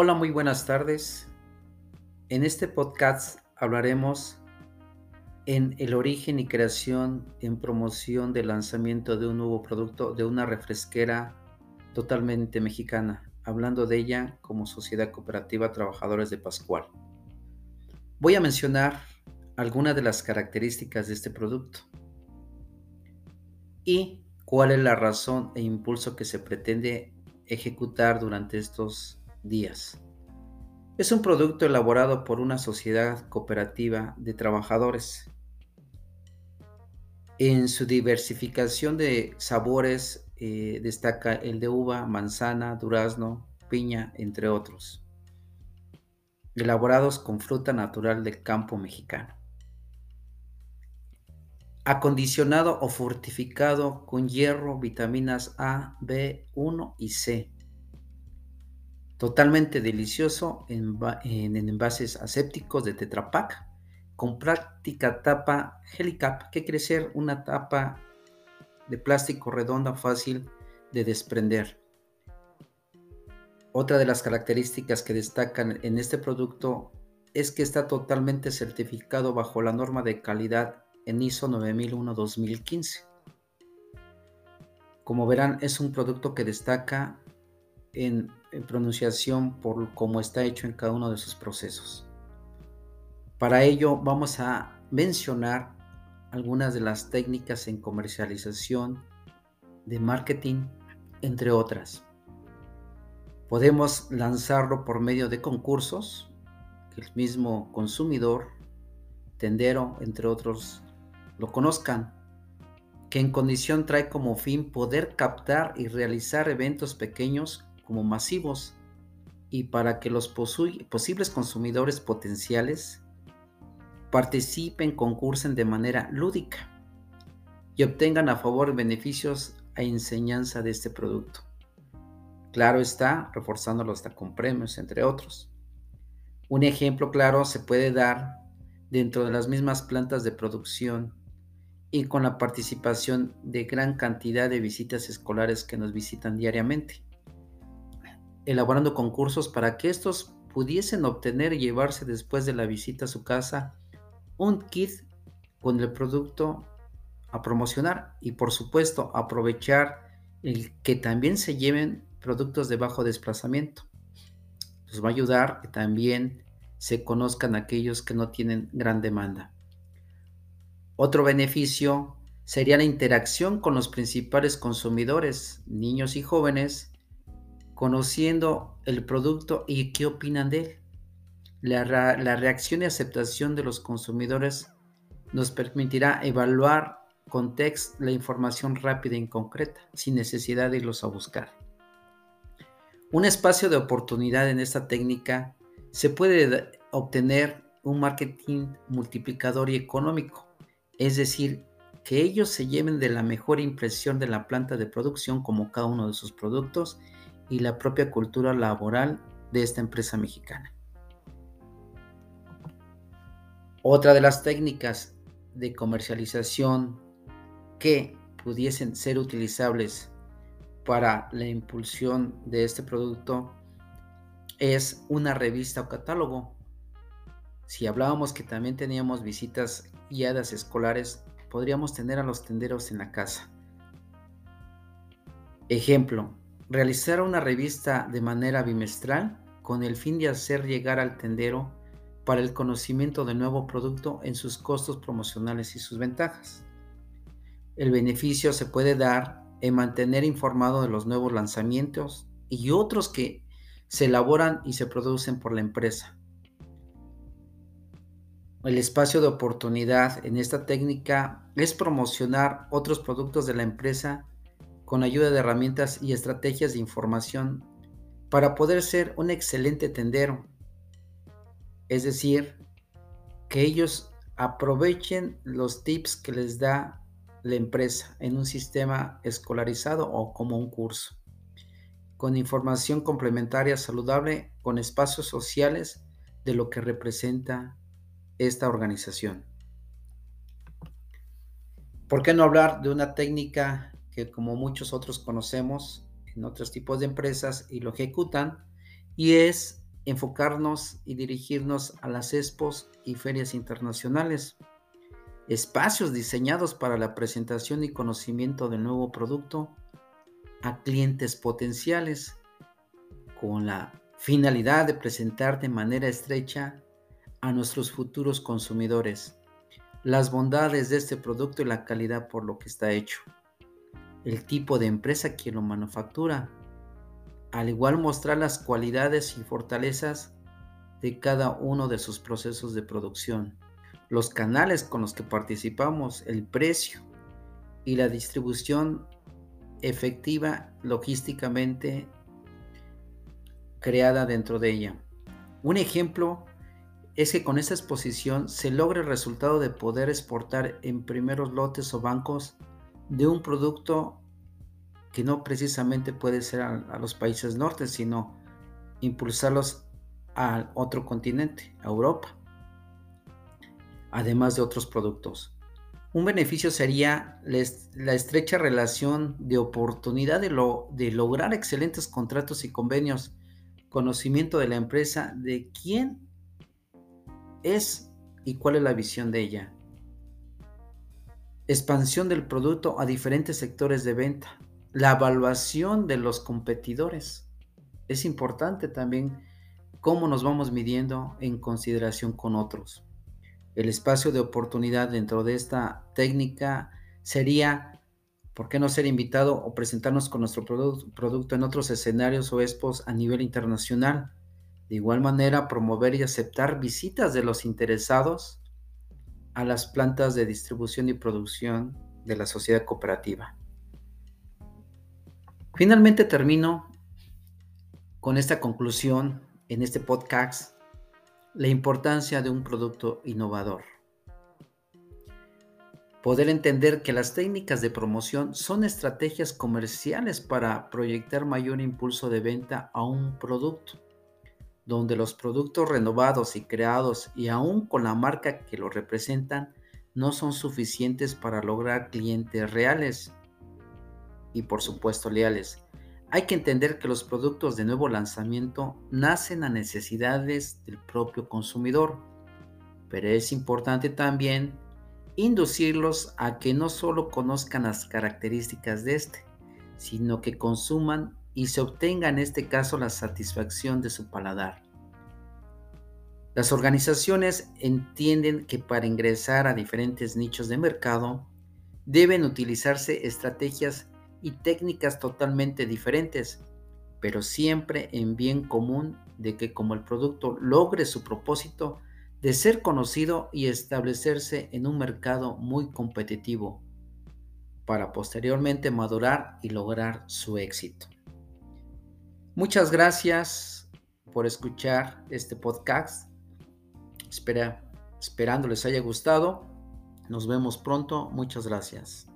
Hola, muy buenas tardes. En este podcast hablaremos en el origen y creación en promoción del lanzamiento de un nuevo producto de una refresquera totalmente mexicana, hablando de ella como Sociedad Cooperativa Trabajadores de Pascual. Voy a mencionar algunas de las características de este producto y cuál es la razón e impulso que se pretende ejecutar durante estos días. Es un producto elaborado por una sociedad cooperativa de trabajadores. En su diversificación de sabores eh, destaca el de uva, manzana, durazno, piña, entre otros, elaborados con fruta natural del campo mexicano. Acondicionado o fortificado con hierro, vitaminas A, B1 y C Totalmente delicioso en, envases asépticos de Tetra Pak con práctica tapa Helicap, que quiere ser una tapa de plástico redonda fácil de desprender. Otra de las características que destacan en este producto es que está totalmente certificado bajo la norma de calidad en ISO 9001-2015. Como verán, es un producto que destaca en, pronunciación por cómo está hecho en cada uno de sus procesos. Para ello vamos a mencionar algunas de las técnicas en comercialización, de marketing, entre otras. Podemos lanzarlo por medio de concursos que el mismo consumidor, tendero, entre otros, lo conozcan, que en condición trae como fin poder captar y realizar eventos pequeños como masivos y para que los posibles consumidores potenciales participen, concursen de manera lúdica y obtengan a favor beneficios a enseñanza de este producto. Claro está, reforzándolo hasta con premios, entre otros. Un ejemplo claro se puede dar dentro de las mismas plantas de producción y con la participación de gran cantidad de visitas escolares que nos visitan diariamente elaborando concursos para que estos pudiesen obtener y llevarse después de la visita a su casa un kit con el producto a promocionar y por supuesto aprovechar el que también se lleven productos de bajo desplazamiento. Nos va a ayudar que también se conozcan aquellos que no tienen gran demanda. Otro beneficio sería la interacción con los principales consumidores, niños y jóvenes, conociendo el producto y qué opinan de él. La, reacción y aceptación de los consumidores nos permitirá evaluar con text la información rápida y concreta, sin necesidad de irlos a buscar. Un espacio de oportunidad en esta técnica se puede obtener un marketing multiplicador y económico, es decir, que ellos se lleven de la mejor impresión de la planta de producción como cada uno de sus productos y la propia cultura laboral de esta empresa mexicana. Otra de las técnicas de comercialización que pudiesen ser utilizables para la impulsión de este producto es una revista o catálogo. Si hablábamos que también teníamos visitas guiadas escolares, podríamos tener a los tenderos en la casa. Ejemplo, realizar una revista de manera bimestral con el fin de hacer llegar al tendero para el conocimiento del nuevo producto en sus costos promocionales y sus ventajas. El beneficio se puede dar en mantener informado de los nuevos lanzamientos y otros que se elaboran y se producen por la empresa. El espacio de oportunidad en esta técnica es promocionar otros productos de la empresa con ayuda de herramientas y estrategias de información para poder ser un excelente tendero. Es decir, que ellos aprovechen los tips que les da la empresa en un sistema escolarizado o como un curso, con información complementaria saludable, con espacios sociales de lo que representa esta organización. ¿Por qué no hablar de una técnica que como muchos otros conocemos en otros tipos de empresas y lo ejecutan, y es enfocarnos y dirigirnos a las expos y ferias internacionales, espacios diseñados para la presentación y conocimiento del nuevo producto a clientes potenciales con la finalidad de presentar de manera estrecha a nuestros futuros consumidores. Las bondades de este producto y la calidad por lo que está hecho, el tipo de empresa que lo manufactura, al igual mostrar las cualidades y fortalezas de cada uno de sus procesos de producción, los canales con los que participamos, el precio y la distribución efectiva logísticamente creada dentro de ella. Un ejemplo es que con esta exposición se logra el resultado de poder exportar en primeros lotes o bancos de un producto que no precisamente puede ser a, los países norte, sino impulsarlos al otro continente, a Europa, además de otros productos. Un beneficio sería la estrecha relación de oportunidad de, lo, de lograr excelentes contratos y convenios, conocimiento de la empresa, de quién es y cuál es la visión de ella. Expansión del producto a diferentes sectores de venta. La evaluación de los competidores. Es importante también cómo nos vamos midiendo en consideración con otros. El espacio de oportunidad dentro de esta técnica sería, ¿por qué no ser invitado o presentarnos con nuestro producto en otros escenarios o expos a nivel internacional? De igual manera, promover y aceptar visitas de los interesados a las plantas de distribución y producción de la sociedad cooperativa. Finalmente termino con esta conclusión en este podcast la importancia de un producto innovador. Poder entender que las técnicas de promoción son estrategias comerciales para proyectar mayor impulso de venta a un producto, donde los productos renovados y creados y aún con la marca que lo representan no son suficientes para lograr clientes reales y por supuesto leales. Hay que entender que los productos de nuevo lanzamiento nacen a necesidades del propio consumidor, pero es importante también inducirlos a que no solo conozcan las características de este, sino que consuman y se obtenga en este caso la satisfacción de su paladar. Las organizaciones entienden que para ingresar a diferentes nichos de mercado deben utilizarse estrategias y técnicas totalmente diferentes, pero siempre en bien común de que como el producto logre su propósito de ser conocido y establecerse en un mercado muy competitivo, para posteriormente madurar y lograr su éxito. Muchas gracias por escuchar este podcast. Espera, esperando les haya gustado. Nos vemos pronto. Muchas gracias.